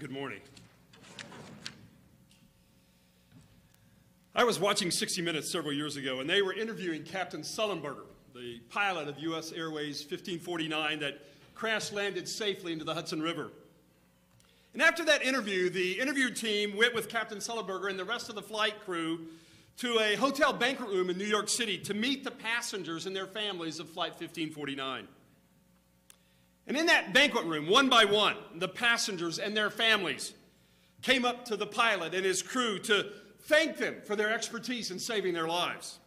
Good morning. I was watching 60 Minutes several years ago, and they were interviewing Captain Sullenberger, the pilot of U.S. Airways 1549 that crash landed safely into the Hudson River. And after that interview, the interview team went with Captain Sullenberger and the rest of the flight crew to a hotel banquet room in New York City to meet the passengers and their families of Flight 1549. And in that banquet room, one by one, the passengers and their families came up to the pilot and his crew to thank them for their expertise in saving their lives.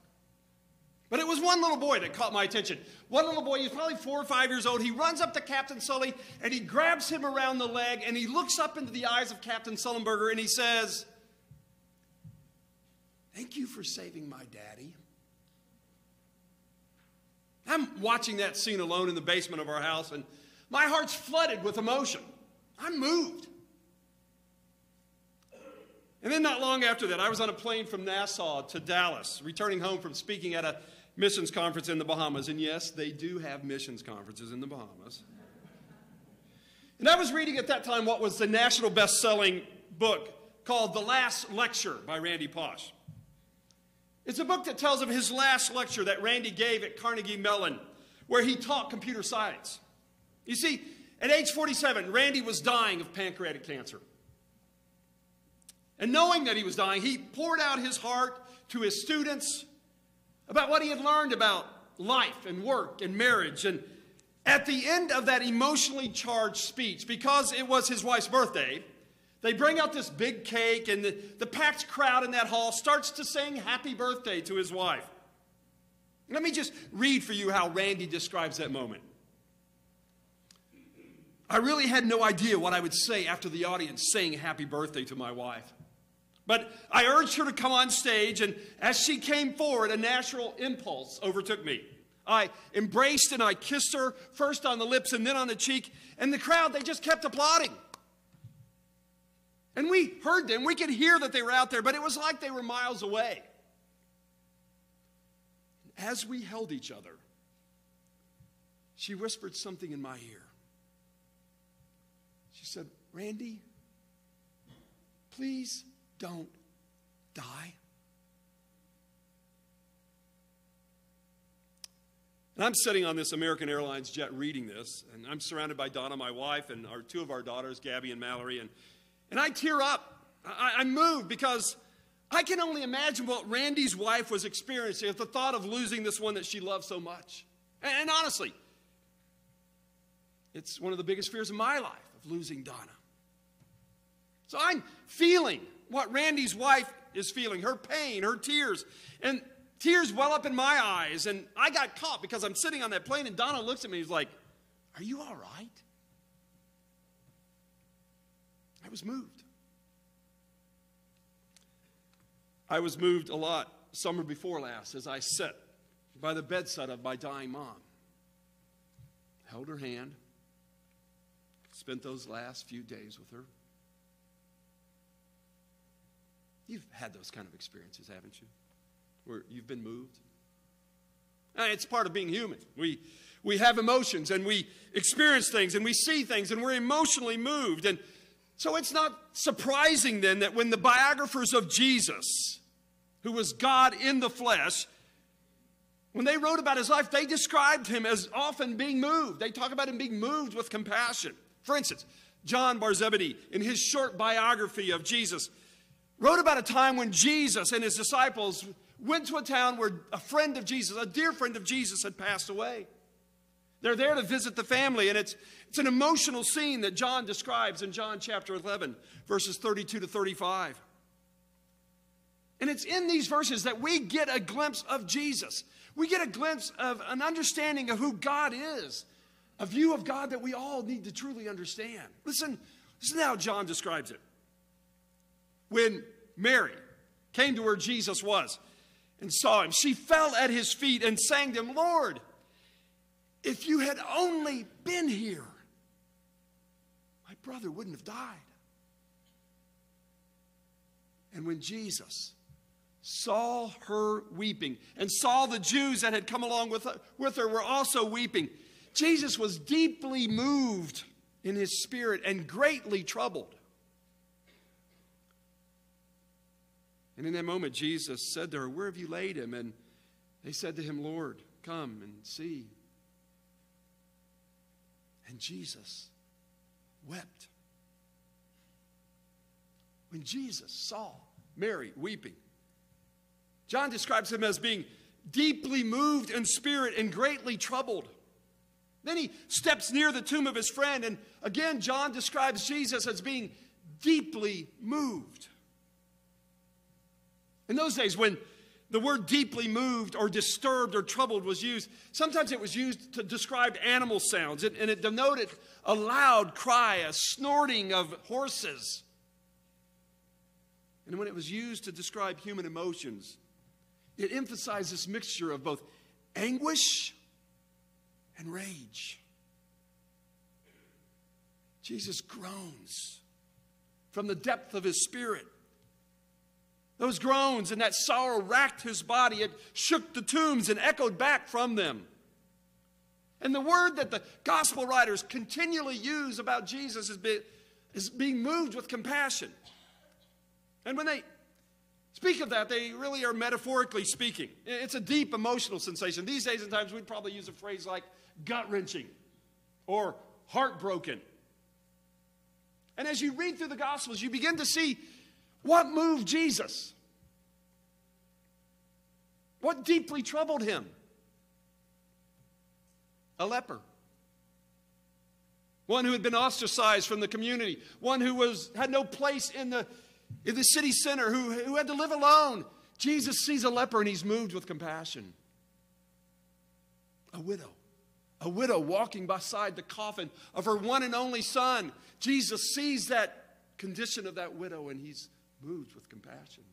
But it was one little boy that caught my attention. One little boy, he's probably four or five years old. He runs up to Captain Sully and he grabs him around the leg and he looks up into the eyes of Captain Sullenberger and he says, Thank you for saving my daddy. I'm watching that scene alone in the basement of our house, and my heart's flooded with emotion. I'm moved. And then, not long after that, I was on a plane from Nassau to Dallas, returning home from speaking at a missions conference in the Bahamas. And yes, they do have missions conferences in the Bahamas. And I was reading at that time what was the national best selling book called The Last Lecture by Randy Pausch. It's a book that tells of his last lecture that Randy gave at Carnegie Mellon, where he taught computer science. You see, at age 47, Randy was dying of pancreatic cancer. And knowing that he was dying, he poured out his heart to his students about what he had learned about life and work and marriage. And at the end of that emotionally charged speech, because it was his wife's birthday, they bring out this big cake, and the, the packed crowd in that hall starts to sing happy birthday to his wife. Let me just read for you how Randy describes that moment. I really had no idea what I would say after the audience saying happy birthday to my wife. But I urged her to come on stage, and as she came forward, a natural impulse overtook me. I embraced and I kissed her, first on the lips and then on the cheek, and the crowd, they just kept applauding. And we heard them. We could hear that they were out there, but it was like they were miles away. As we held each other, she whispered something in my ear. She said, Randy, please don't die. And I'm sitting on this American Airlines jet reading this, and I'm surrounded by Donna, my wife, and our two of our daughters, Gabby and Mallory, and and I tear up. I, I move because I can only imagine what Randy's wife was experiencing at the thought of losing this one that she loved so much. And, and honestly, it's one of the biggest fears of my life of losing Donna. So I'm feeling what Randy's wife is feeling her pain, her tears. And tears well up in my eyes. And I got caught because I'm sitting on that plane, and Donna looks at me. He's like, Are you all right? I was moved. I was moved a lot summer before last as I sat by the bedside of my dying mom. Held her hand, spent those last few days with her. You've had those kind of experiences, haven't you? Where you've been moved. Uh, it's part of being human. We, we have emotions and we experience things and we see things and we're emotionally moved. And so it's not surprising then that when the biographers of Jesus, who was God in the flesh, when they wrote about his life, they described him as often being moved. They talk about him being moved with compassion. For instance, John bar Zebedee, in his short biography of Jesus, wrote about a time when Jesus and his disciples went to a town where a friend of Jesus, a dear friend of Jesus, had passed away. They're there to visit the family, and it's, it's an emotional scene that John describes in John chapter 11, verses 32 to 35. And it's in these verses that we get a glimpse of Jesus. We get a glimpse of an understanding of who God is, a view of God that we all need to truly understand. Listen, listen how John describes it. When Mary came to where Jesus was and saw him, she fell at his feet and sang to him, Lord, if you had only been here, my brother wouldn't have died. And when Jesus saw her weeping and saw the Jews that had come along with her, with her were also weeping, Jesus was deeply moved in his spirit and greatly troubled. And in that moment, Jesus said to her, Where have you laid him? And they said to him, Lord, come and see. And Jesus wept. When Jesus saw Mary weeping, John describes him as being deeply moved in spirit and greatly troubled. Then he steps near the tomb of his friend, and again, John describes Jesus as being deeply moved. In those days, when the word deeply moved or disturbed or troubled was used, sometimes it was used to describe animal sounds, and it denoted a loud cry, a snorting of horses. And when it was used to describe human emotions, it emphasized this mixture of both anguish and rage. Jesus groans from the depth of his spirit. Those groans and that sorrow racked his body. It shook the tombs and echoed back from them. And the word that the gospel writers continually use about Jesus is, be, is being moved with compassion. And when they speak of that, they really are metaphorically speaking. It's a deep emotional sensation. These days and times, we'd probably use a phrase like gut wrenching or heartbroken. And as you read through the Gospels, you begin to see what moved Jesus, what deeply troubled him. A leper. One who had been ostracized from the community, one who was, had no place in the, in the city center, who, who had to live alone. Jesus sees a leper and he's moved with compassion. A widow a widow walking beside the coffin of her one and only son. Jesus sees that condition of that widow and he's moved with compassion.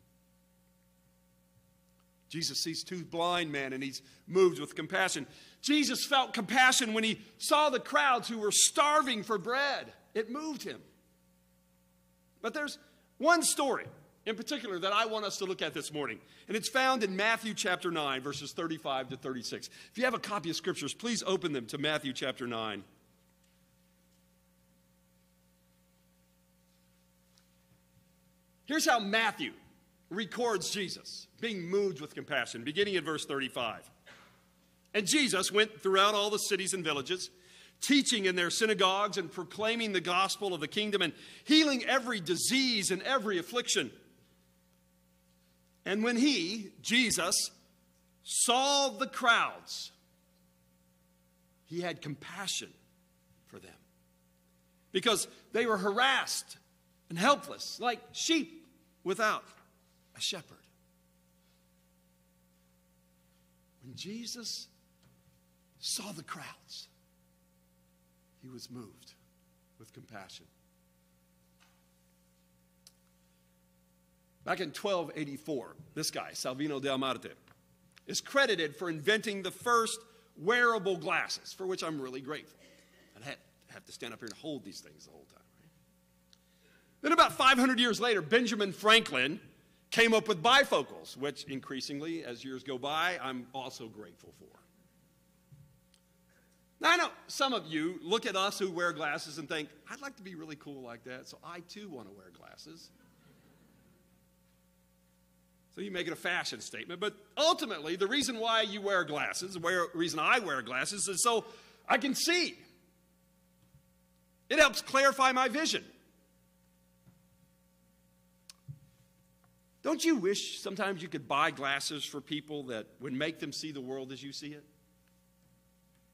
Jesus sees two blind men and he's moved with compassion. Jesus felt compassion when he saw the crowds who were starving for bread. It moved him. But there's one story in particular that I want us to look at this morning. And it's found in Matthew chapter 9, verses 35 to 36. If you have a copy of scriptures, please open them to Matthew chapter 9. Here's how Matthew records Jesus being moved with compassion, beginning at verse 35. And Jesus went throughout all the cities and villages, teaching in their synagogues and proclaiming the gospel of the kingdom and healing every disease and every affliction. And when he, Jesus, saw the crowds, he had compassion for them because they were harassed and helpless, like sheep without a shepherd. When Jesus saw the crowds, he was moved with compassion. Back in 1284, this guy, Salvino D'Armate, is credited for inventing the first wearable glasses, for which I'm really grateful. I'd have to stand up here and hold these things the whole time. Then, about 500 years later, Benjamin Franklin came up with bifocals, which increasingly, as years go by, I'm also grateful for. Now, I know some of you look at us who wear glasses and think, I'd like to be really cool like that, so I too want to wear glasses. So you make it a fashion statement. But ultimately, the reason why you wear glasses, the reason I wear glasses, is so I can see. It helps clarify my vision. Don't you wish sometimes you could buy glasses for people that would make them see the world as you see it?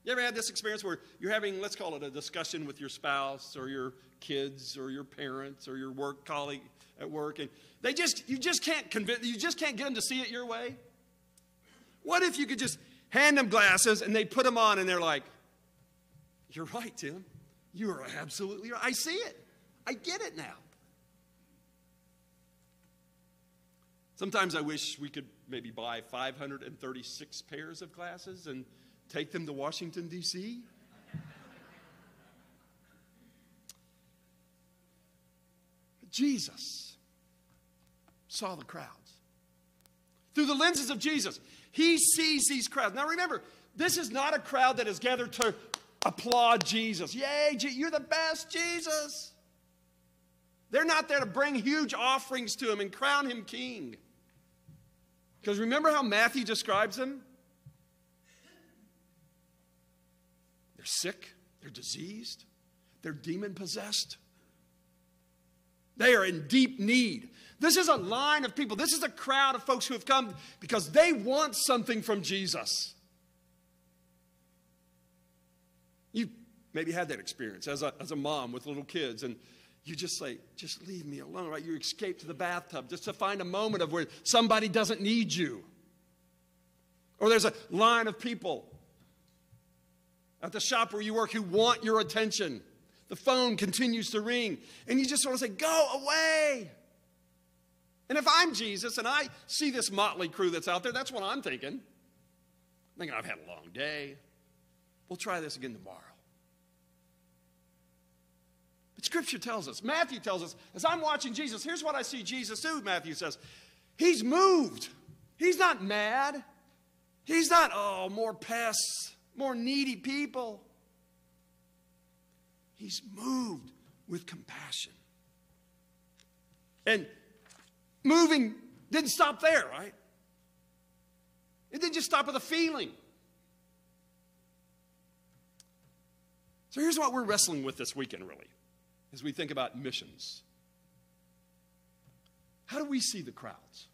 You ever had this experience where you're having, let's call it a discussion with your spouse or your kids or your parents or your work colleague at work, and they just, you just can't convince, you just can't get them to see it your way? What if you could just hand them glasses and they put them on and they're like, You're right, Tim. You are absolutely right. I see it. I get it now. Sometimes I wish we could maybe buy 536 pairs of glasses and take them to Washington, D.C. Jesus saw the crowds. Through the lenses of Jesus, he sees these crowds. Now remember, this is not a crowd that is gathered to applaud Jesus. Yay, you're the best, Jesus. They're not there to bring huge offerings to him and crown him king. Because remember how Matthew describes them? Sick, they're diseased, they're demon possessed. They are in deep need. This is a line of people. This is a crowd of folks who have come because they want something from Jesus. You maybe had that experience as a, as a mom with little kids, and you just say, just leave me alone, right? You escape to the bathtub just to find a moment of where somebody doesn't need you. Or there's a line of people at the shop where you work who want your attention. The phone continues to ring, and you just want to say, Go away. And if I'm Jesus and I see this motley crew that's out there, that's what I'm thinking. I'm thinking, I've had a long day. We'll try this again tomorrow. But Scripture tells us, Matthew tells us, as I'm watching Jesus, here's what I see Jesus do, Matthew says. He's moved. He's not mad. He's not, oh, more pests, more needy people. He's moved with compassion. And moving didn't stop there, right? It didn't just stop with a feeling. So here's what we're wrestling with this weekend, really, as we think about missions. How do we see the crowds?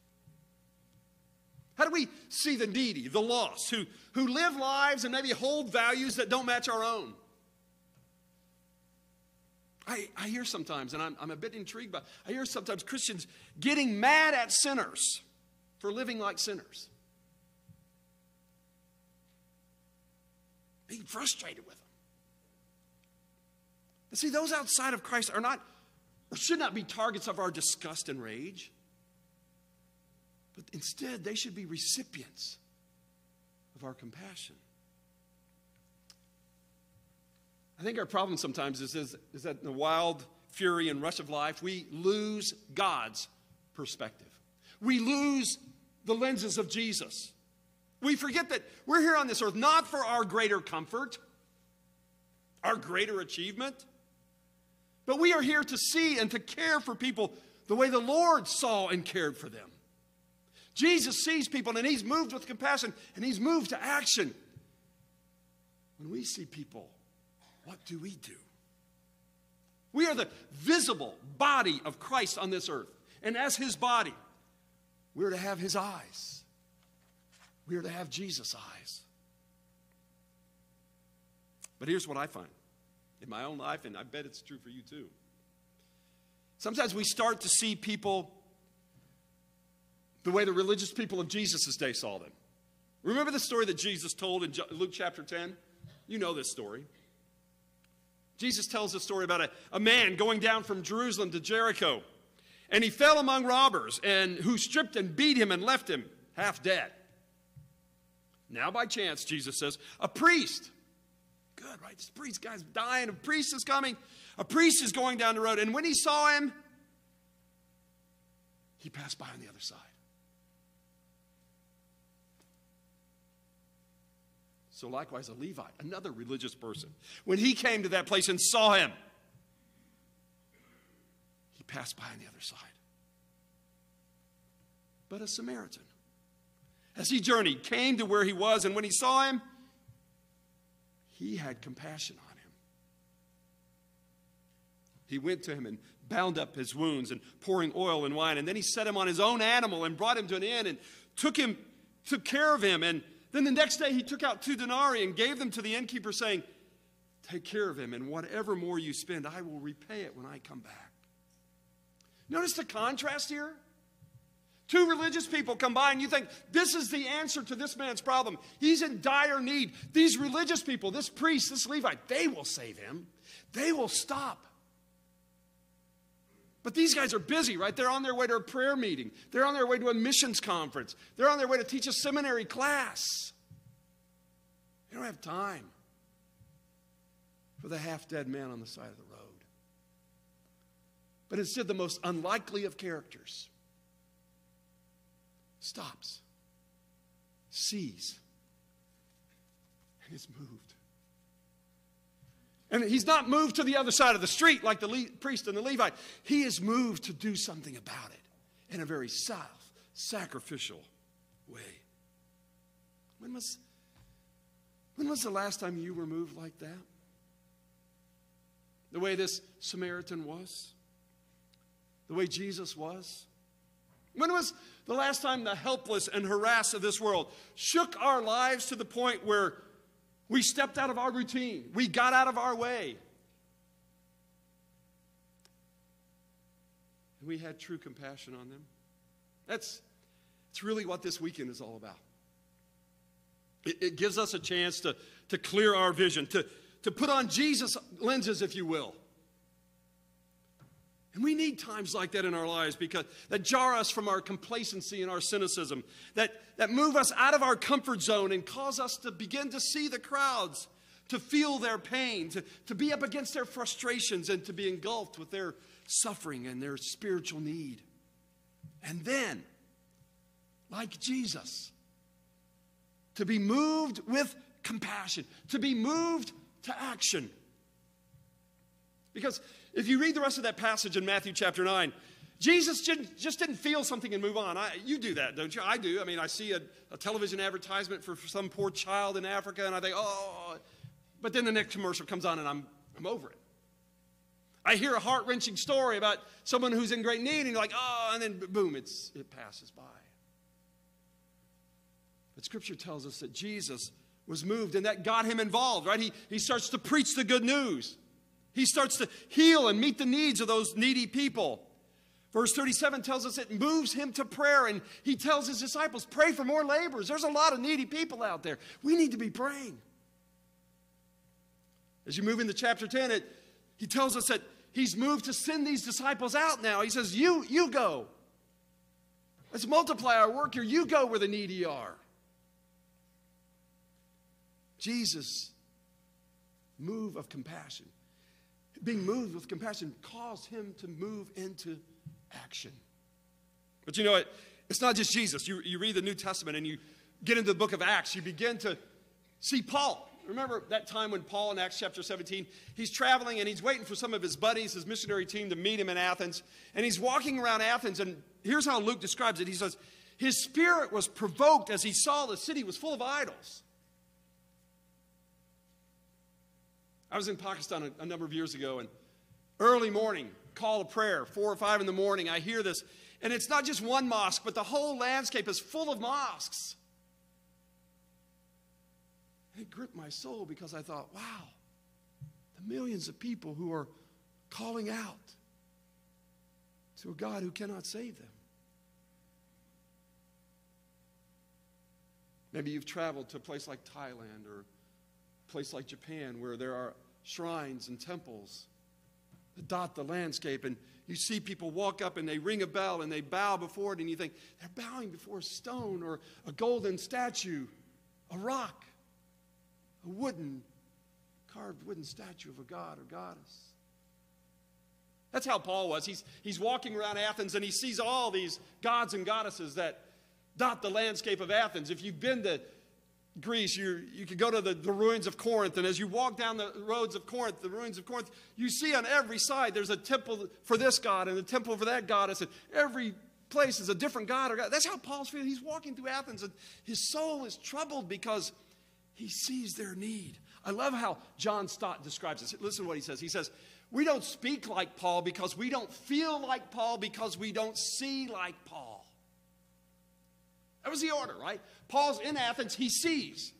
How do we see the needy, the lost, who, who live lives and maybe hold values that don't match our own? I, I hear sometimes, and I'm, I'm a bit intrigued by I hear sometimes Christians getting mad at sinners for living like sinners. Being frustrated with them. But see, those outside of Christ are not, or should not be targets of our disgust and rage. But instead, they should be recipients of our compassion. I think our problem sometimes is, is, is that in the wild fury and rush of life, we lose God's perspective. We lose the lenses of Jesus. We forget that we're here on this earth not for our greater comfort, our greater achievement, but we are here to see and to care for people the way the Lord saw and cared for them. Jesus sees people and he's moved with compassion and he's moved to action. When we see people what do we do? We are the visible body of Christ on this earth. And as his body, we're to have his eyes. We are to have Jesus' eyes. But here's what I find in my own life, and I bet it's true for you too. Sometimes we start to see people the way the religious people of Jesus' day saw them. Remember the story that Jesus told in Luke chapter 10? You know this story. Jesus tells a story about a, a man going down from Jerusalem to Jericho. And he fell among robbers and who stripped and beat him and left him half dead. Now, by chance, Jesus says, a priest. Good, right? This priest guy's dying. A priest is coming. A priest is going down the road. And when he saw him, he passed by on the other side. So, likewise, a Levite, another religious person, when he came to that place and saw him, he passed by on the other side. But a Samaritan, as he journeyed, came to where he was, and when he saw him, he had compassion on him. He went to him and bound up his wounds and pouring oil and wine, and then he set him on his own animal and brought him to an inn and took him, took care of him and then the next day he took out two denarii and gave them to the innkeeper, saying, Take care of him, and whatever more you spend, I will repay it when I come back. Notice the contrast here? Two religious people come by, and you think, this is the answer to this man's problem. He's in dire need. These religious people, this priest, this Levite, they will save him. They will stop. But these guys are busy, right? They're on their way to a prayer meeting. They're on their way to a missions conference. They're on their way to teach a seminary class. They don't have time for the half dead man on the side of the road. But instead, the most unlikely of characters stops, sees, and is moved. And he's not moved to the other side of the street like the priest and the Levite. He is moved to do something about it in a very self sacrificial way. When was, when was the last time you were moved like that? The way this Samaritan was? The way Jesus was? When was the last time the helpless and harassed of this world shook our lives to the point where we stepped out of our routine? We got out of our way. And we had true compassion on them. That's, that's really what this weekend is all about. It, it gives us a chance to, to clear our vision, to, to put on Jesus lenses, if you will. And we need times like that in our lives because that jar us from our complacency and our cynicism, that, that move us out of our comfort zone and cause us to begin to see the crowds, to feel their pain, to, to be up against their frustrations, and to be engulfed with their suffering and their spiritual need. And then, like Jesus, to be moved with compassion, to be moved to action. Because if you read the rest of that passage in Matthew chapter 9, Jesus just didn't feel something and move on. I, you do that, don't you? I do. I mean, I see a, a television advertisement for, for, some poor child in Africa, and I think, oh, but then the next commercial comes on, and I'm, I'm over it. I hear a heart wrenching story about someone who's in great need, and you're like, oh, and then boom, it's, it passes by. But Scripture tells us that Jesus was moved, and that got him involved, right? He, he starts to preach the good news. He starts to heal and meet the needs of those needy people. Verse 37 tells us it moves him to prayer, and he tells his disciples, Pray for more laborers. There's a lot of needy people out there. We need to be praying. As you move into chapter 10, it, he tells us that he's moved to send these disciples out now. He says, You, you go. Let's multiply our work here. You go where the needy are. Jesus' move of compassion being moved with compassion caused him to move into action. But you know what? It's not just Jesus. You, you read the New Testament and you get into the book of Acts, you begin to see Paul. Remember that time when Paul in Acts chapter 17, he's traveling and he's waiting for some of his buddies, his missionary team, to meet him in Athens. And he's walking around Athens, and here's how Luke describes it. He says, His spirit was provoked as he saw the city was full of idols. I was in Pakistan a, a number of years ago, and early morning, call of prayer, four or five in the morning, I hear this. And it's not just one mosque, but the whole landscape is full of mosques. It gripped my soul because I thought, wow, the millions of people who are calling out to a God who cannot save them. Maybe you've traveled to a place like Thailand or a place like Japan where there are shrines and temples that dot the landscape. And you see people walk up and they ring a bell and they bow before it, and you think they're bowing before a stone or a golden statue, a rock, a wooden, carved wooden statue of a god or goddess. That's how Paul was. He's, he's walking around Athens and he sees all these gods and goddesses that dot the landscape of Athens. If you've been to Greece, you, you could go to the, the ruins of Corinth, and as you walk down the roads of Corinth, the ruins of Corinth, you see on every side there's a temple for this god and a temple for that goddess, and every place is a different god or god. That's how Paul's feeling. He's walking through Athens, and his soul is troubled because he sees their need. I love how John Stott describes this. Listen to what he says. He says, We don't speak like Paul because we don't feel like Paul because we don't see like Paul. That was the order, right? Paul's in Athens, he sees.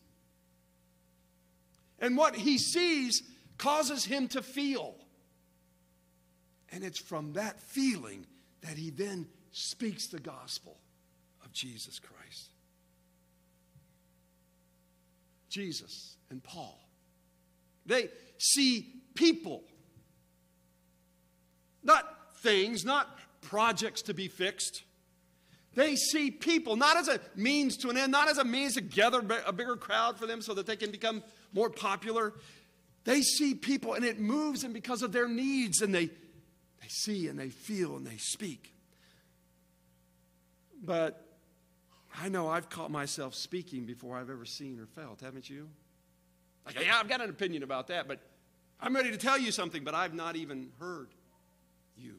And what he sees causes him to feel. And it's from that feeling that he then speaks the gospel of Jesus Christ. Jesus and Paul. They see people, not things, not projects to be fixed. They see people not as a means to an end, not as a means to gather a bigger crowd for them so that they can become more popular. They see people and it moves them because of their needs and they, they see and they feel and they speak. But I know I've caught myself speaking before I've ever seen or felt, haven't you? Like, yeah, I've got an opinion about that, but I'm ready to tell you something, but I've not even heard you.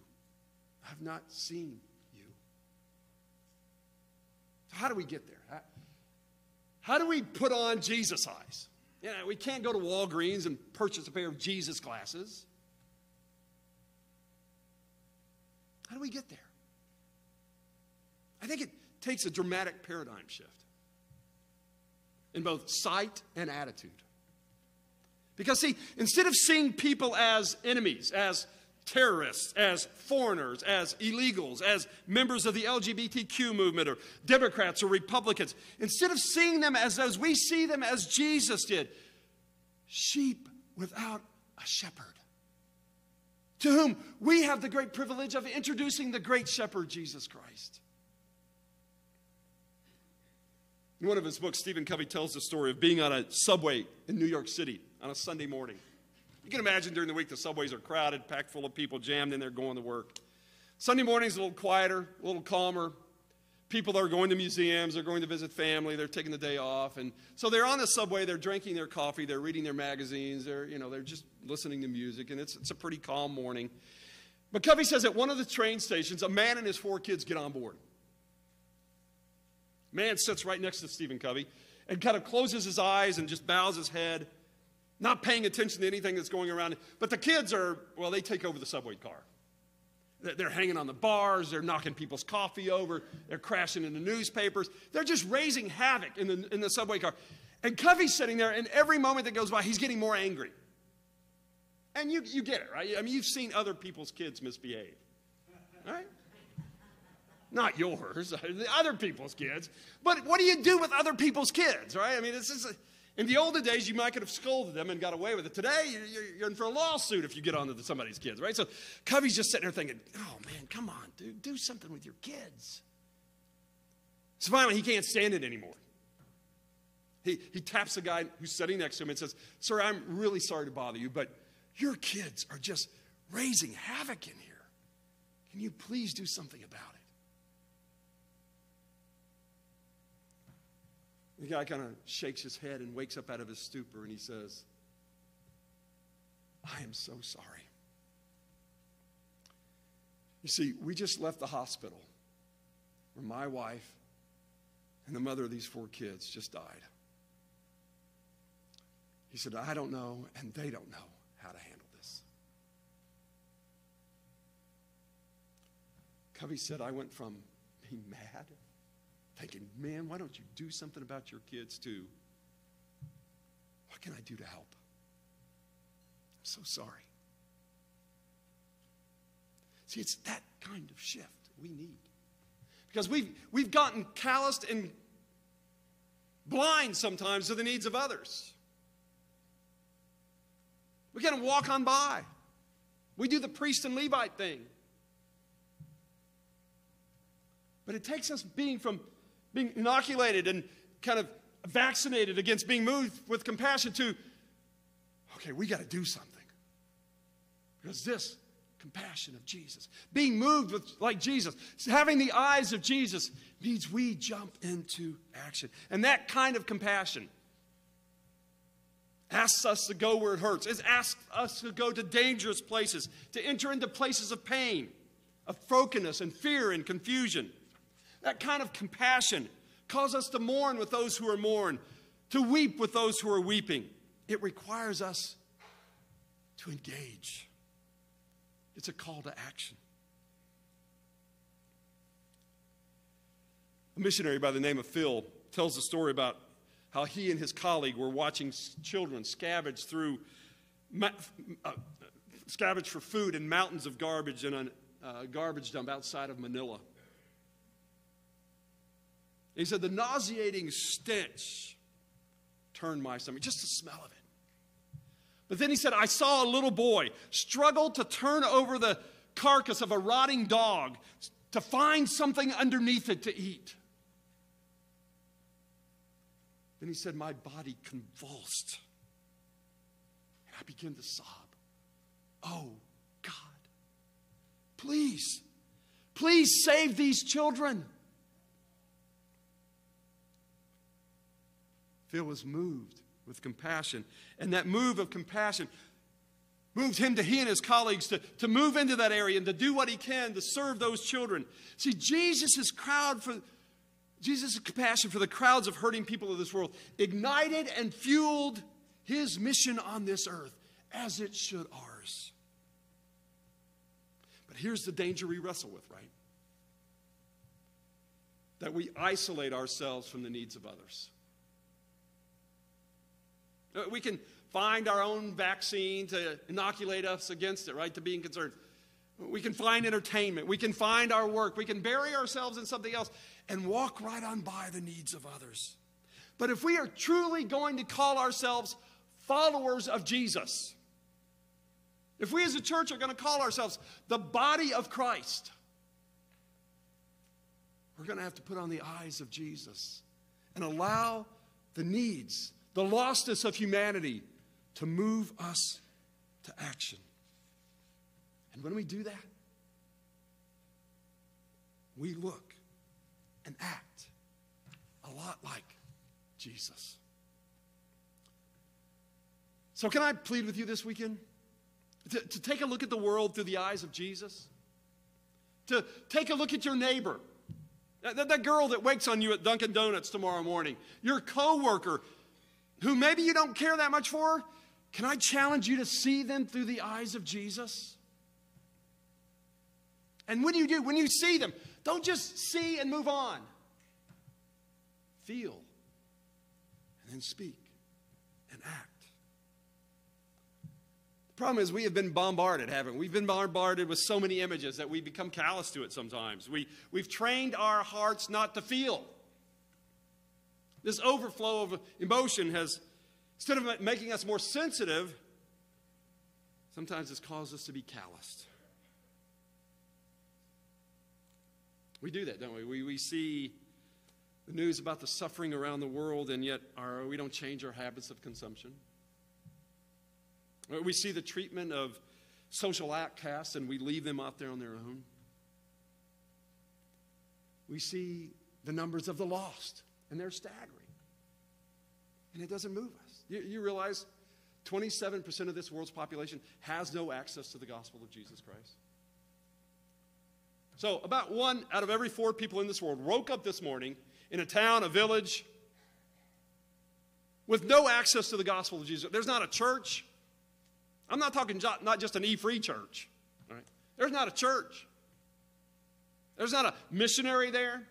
I've not seen How do we get there? How, do we put on Jesus eyes? You know, we can't go to Walgreens and purchase a pair of Jesus glasses. How do we get there? I think it takes a dramatic paradigm shift in both sight and attitude. Because, see, instead of seeing people as enemies, as terrorists, as foreigners, as illegals, as members of the LGBTQ movement, or Democrats or Republicans, instead of seeing them as those, we see them as Jesus did sheep without a shepherd. To whom we have the great privilege of introducing the great shepherd, Jesus Christ. In one of his books, Stephen Covey tells the story of being on a subway in New York City on a Sunday morning. You can imagine during the week the subways are crowded, packed full of people, jammed in there going to work. Sunday morning's a little quieter, a little calmer. People are going to museums, they're going to visit family, they're taking the day off. And so they're on the subway, they're drinking their coffee, they're reading their magazines, they're, you know, they're just listening to music, and it's, it's a pretty calm morning. But Covey says at one of the train stations, a man and his four kids get on board. Man sits right next to Stephen Covey and kind of closes his eyes and just bows his head, not paying attention to anything that's going around. But the kids are, well, they take over the subway car. They're hanging on the bars, they're knocking people's coffee over, they're crashing into newspapers. They're just raising havoc in the, in the subway car. And Covey's sitting there, and every moment that goes by, he's getting more angry. And you, you get it, right? I mean, you've seen other people's kids misbehave, right? Not yours, the other people's kids. But what do you do with other people's kids, right? I mean, this is. A, in the older days, you might could have scolded them and got away with it. Today, you're, in for a lawsuit if you get onto somebody's kids, right? So Covey's just sitting there thinking, oh man, come on, dude, do something with your kids. So finally, he can't stand it anymore. He, he taps the guy who's sitting next to him and says, Sir, I'm really sorry to bother you, but your kids are just raising havoc in here. Can you please do something about it? The guy kind of shakes his head and wakes up out of his stupor and he says, I am so sorry. You see, we just left the hospital where my wife and the mother of these four kids just died. He said, I don't know, and they don't know how to handle this. Covey said, I went from being mad thinking, man, why don't you do something about your kids too? What can I do to help? I'm so sorry. See, it's that kind of shift we need. Because we've, we've gotten calloused and blind sometimes to the needs of others. We kind of walk on by. We do the priest and Levite thing. But it takes us being from being inoculated and kind of vaccinated against being moved with compassion to, okay, we got to do something. Because this compassion of Jesus, being moved with like Jesus, having the eyes of Jesus means we jump into action. And that kind of compassion asks us to go where it hurts. It asks us to go to dangerous places, to enter into places of pain, of brokenness and fear and confusion. That kind of compassion calls us to mourn with those who are mourn, to weep with those who are weeping. It requires us to engage. It's a call to action. A missionary by the name of Phil tells a story about how he and his colleague were watching children scavenge through uh, scavenge for food in mountains of garbage in a uh, garbage dump outside of Manila. He said, the nauseating stench turned my stomach, just the smell of it. But then he said, I saw a little boy struggle to turn over the carcass of a rotting dog to find something underneath it to eat. Then he said, My body convulsed. And I began to sob. Oh, God, please, please save these children. Phil was moved with compassion. And that move of compassion moved him to he and his colleagues to, to move into that area and to do what he can to serve those children. See, Jesus' crowd for Jesus' compassion for the crowds of hurting people of this world ignited and fueled his mission on this earth, as it should ours. But here's the danger we wrestle with, right? That we isolate ourselves from the needs of others. Uh, we can find our own vaccine to inoculate us against it, right? To being concerned. We can find entertainment. We can find our work. We can bury ourselves in something else and walk right on by the needs of others. But if we are truly going to call ourselves followers of Jesus, if we as a church are going to call ourselves the body of Christ, we're going to have to put on the eyes of Jesus and allow the needs, the lostness of humanity to move us to action. And when we do that, we look and act a lot like Jesus. So, can I plead with you this weekend to, to, take a look at the world through the eyes of Jesus? To take a look at your neighbor, that, that girl that wakes on you at Dunkin' Donuts tomorrow morning, your coworker who maybe you don't care that much for. Can I challenge you to see them through the eyes of Jesus? And when you do, when you see them, don't just see and move on. Feel and then speak and act. The problem is, we have been bombarded, haven't we? We've been bombarded with so many images that we become callous to it sometimes. We, we've trained our hearts not to feel. This overflow of emotion has, instead of making us more sensitive, sometimes it's caused us to be calloused. We do that, don't we? We, we see the news about the suffering around the world, and yet our, we don't change our habits of consumption. We see the treatment of social outcasts, and we leave them out there on their own. We see the numbers of the lost, and they're staggering. And it doesn't move us. You, you realize 27% of this world's population has no access to the gospel of Jesus Christ? So, about one out of every four people in this world woke up this morning in a town, a village, with no access to the gospel of Jesus. There's not a church. I'm not talking not just an E free church. Right? There's not a church. There's not a missionary there.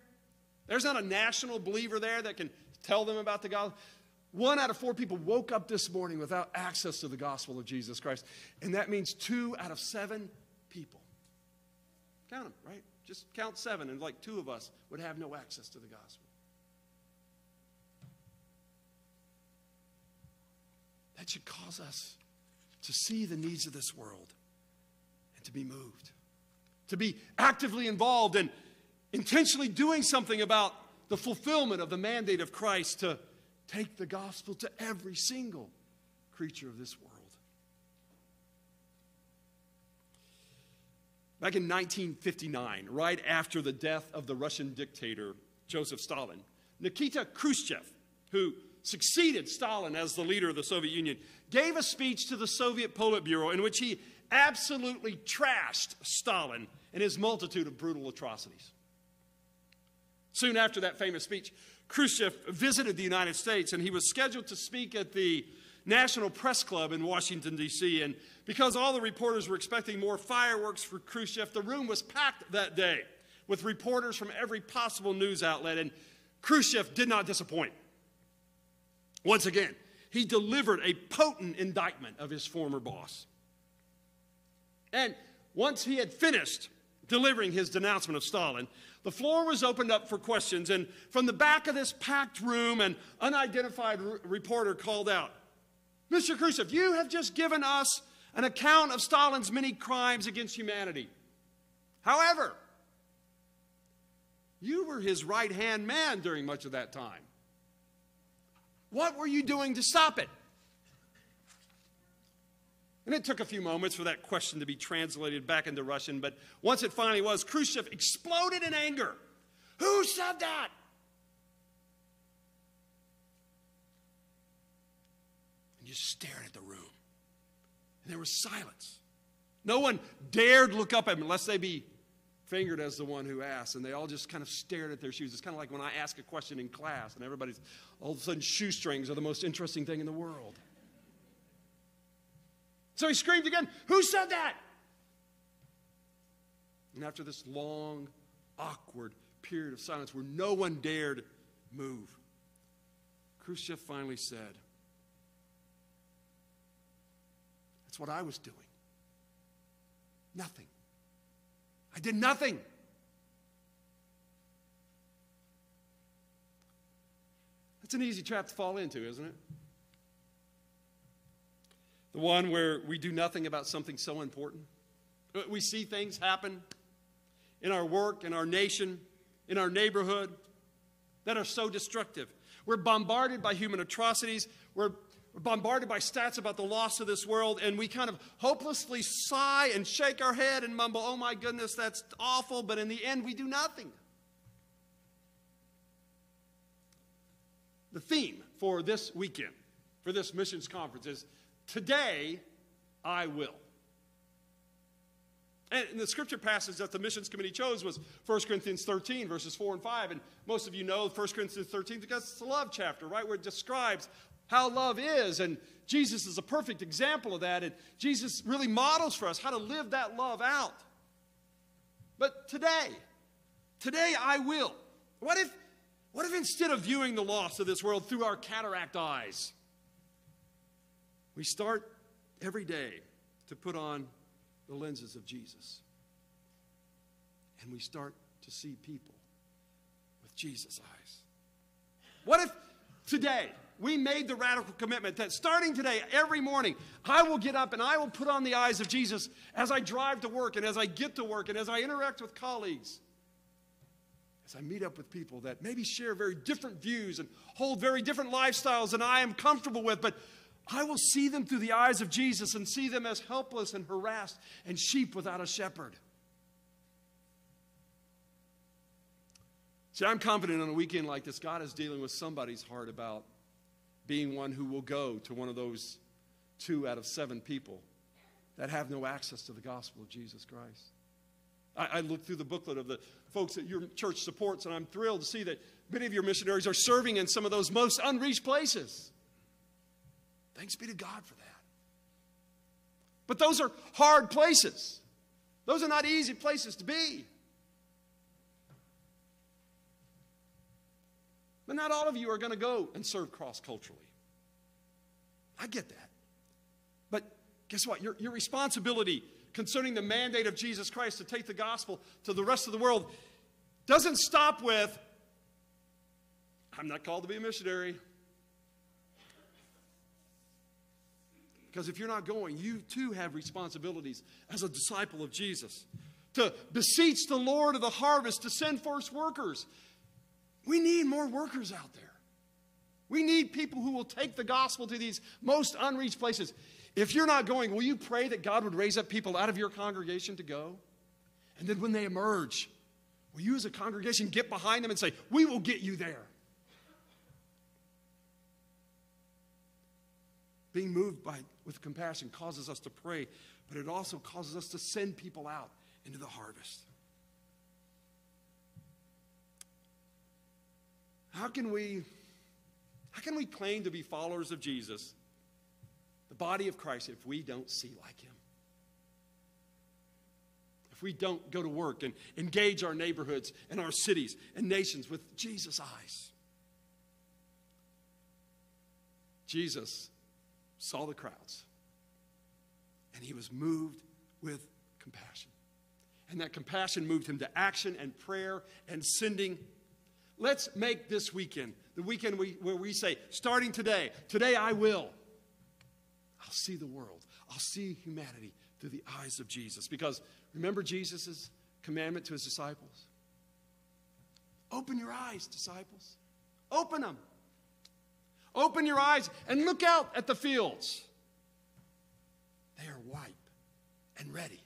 There's not a national believer there that can tell them about the gospel. One out of four people woke up this morning without access to the gospel of Jesus Christ. And that means two out of seven people Count them, right? Just count seven, and like two of us would have no access to the gospel. That should cause us to see the needs of this world and to be moved, to be actively involved and intentionally doing something about the fulfillment of the mandate of Christ to take the gospel to every single creature of this world. Back in 1959, right after the death of the Russian dictator Joseph Stalin, Nikita Khrushchev, who succeeded Stalin as the leader of the Soviet Union, gave a speech to the Soviet Politburo in which he absolutely trashed Stalin and his multitude of brutal atrocities. Soon after that famous speech, Khrushchev visited the United States and he was scheduled to speak at the National Press Club in Washington, D.C. And because all the reporters were expecting more fireworks for Khrushchev, the room was packed that day with reporters from every possible news outlet. And Khrushchev did not disappoint. Once again, he delivered a potent indictment of his former boss. And once he had finished delivering his denouncement of Stalin, the floor was opened up for questions. And from the back of this packed room, an unidentified reporter called out, Mr. Khrushchev, you have just given us an account of Stalin's many crimes against humanity. However, you were his right hand man during much of that time. What were you doing to stop it? And it took a few moments for that question to be translated back into Russian, but once it finally was, Khrushchev exploded in anger. Who said that? And just stared at the room. And there was silence. No one dared look up at him unless they be fingered as the one who asked, and they all just kind of stared at their shoes. It's kind of like when I ask a question in class, and everybody's all of a sudden shoestrings are the most interesting thing in the world. So he screamed again, Who said that? And after this long, awkward period of silence where no one dared move, Khrushchev finally said, That's what I was doing. Nothing. I did nothing. That's an easy trap to fall into, isn't it? The one where we do nothing about something so important. We see things happen in our work, in our nation, in our neighborhood that are so destructive. We're bombarded by human atrocities. We're bombarded by stats about the loss of this world, and we kind of hopelessly sigh and shake our head and mumble, Oh my goodness, that's awful, but in the end, we do nothing. The theme for this weekend, for this missions conference, is Today I will. And the scripture passage that the missions committee chose was 1 Corinthians 13, verses 4 and 5. And most of you know 1 Corinthians 13 because it's a love chapter, right? Where it describes how love is. And Jesus is a perfect example of that. And Jesus really models for us how to live that love out. But today, today I will. What if, what if instead of viewing the loss of this world through our cataract eyes, we start every day to put on the lenses of Jesus? And we start to see people with Jesus' eyes. What if today, we made the radical commitment that starting today, every morning, I will get up and I will put on the eyes of Jesus as I drive to work and as I get to work and as I interact with colleagues. As I meet up with people that maybe share very different views and hold very different lifestyles than I am comfortable with, but I will see them through the eyes of Jesus and see them as helpless and harassed and sheep without a shepherd. See, I'm confident on a weekend like this, God is dealing with somebody's heart about being one who will go to one of those two out of seven people that have no access to the gospel of Jesus Christ. I, I looked through the booklet of the folks that your church supports, and I'm thrilled to see that many of your missionaries are serving in some of those most unreached places. Thanks be to God for that. But those are hard places. Those are not easy places to be. But not all of you are going to go and serve cross culturally. I get that. But guess what? Your, your responsibility concerning the mandate of Jesus Christ to take the gospel to the rest of the world doesn't stop with, I'm not called to be a missionary. Because if you're not going, you too have responsibilities as a disciple of Jesus to beseech the Lord of the harvest to send forth workers. We need more workers out there. We need people who will take the gospel to these most unreached places. If you're not going, will you pray that God would raise up people out of your congregation to go? And then when they emerge, will you as a congregation get behind them and say, We will get you there? Being moved by, with compassion causes us to pray, but it also causes us to send people out into the harvest. How can we how can we claim to be followers of Jesus, the body of Christ, if we don't see like him? If we don't go to work and engage our neighborhoods and our cities and nations with Jesus' eyes? Jesus saw the crowds and he was moved with compassion. And that compassion moved him to action and prayer and sending Let's make this weekend the weekend we, where we say, starting today, today I will. I'll see the world. I'll see humanity through the eyes of Jesus. Because remember Jesus' commandment to his disciples? Open your eyes, disciples. Open them. Open your eyes and look out at the fields. They are ripe and ready